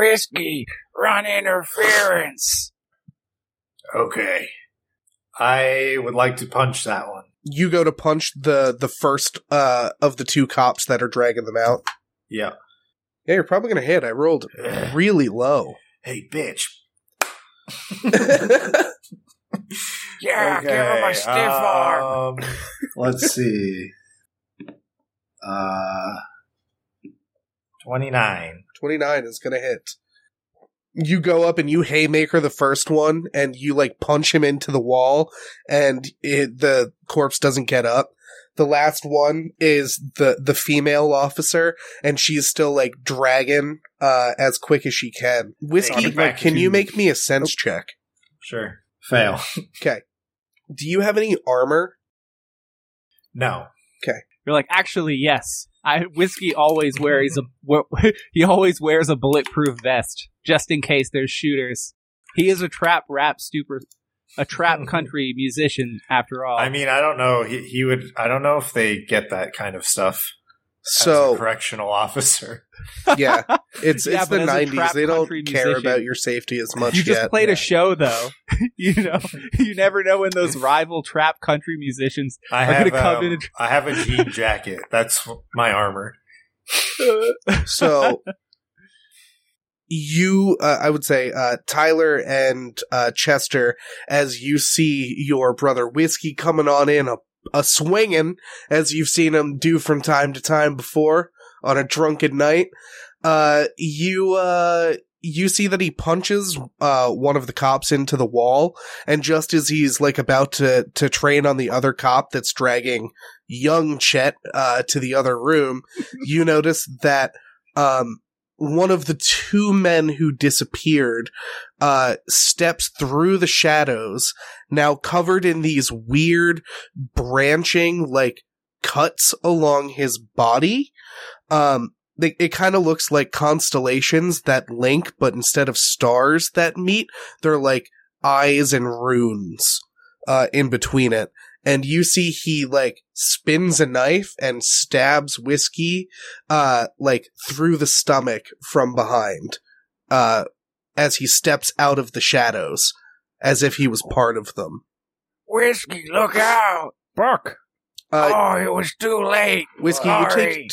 Whiskey, run interference. Okay. I would like to punch that one. You go to punch the the first uh of the two cops that are dragging them out. Yeah. Yeah, you're probably gonna hit. I rolled really low. Hey, bitch. Yeah, give him a stiff arm. um, let's see. Uh, 29. 29 is gonna hit. You go up and you haymaker the first one, and you like punch him into the wall, and it, the corpse doesn't get up. The last one is the the female officer, and she's still like dragging uh, as quick as she can. Whiskey, Hey, back can you to- make me a sense check? Sure. Fail. Okay. Do you have any armor? No. Okay. You're like, actually, yes. I whiskey always wears a he always wears a bulletproof vest just in case there's shooters. He is a trap rap super, a trap hmm. country musician after all. I mean, I don't know. He, he would, I don't know if they get that kind of stuff So correctional officer. yeah, it's Yeah, it's the nineties. They don't country care musician, about your safety as much you just yet. played yeah. a show though. you know, you never know when those rival trap country musicians I are have, going to come um, in and I have a jean jacket. That's my armor. so you uh, i would say uh, tyler and uh, chester as you see your brother whiskey coming on in a, a swinging as you've seen him do from time to time before on a drunken night. Uh, you uh, you see that he punches uh, one of the cops into the wall and just as he's like about to to train on the other cop that's dragging young chet uh, to the other room you notice that um, one of the two men who disappeared uh, steps through the shadows, now covered in these weird branching like cuts along his body. Um, they, it kind of looks like constellations that link, but instead of stars that meet, they're like eyes and runes uh, in between it. And you see he like spins a knife and stabs whiskey uh like through the stomach from behind uh as he steps out of the shadows as if he was part of them Whiskey, look out. Buck. uh oh, it was too late. whiskey you take Sorry.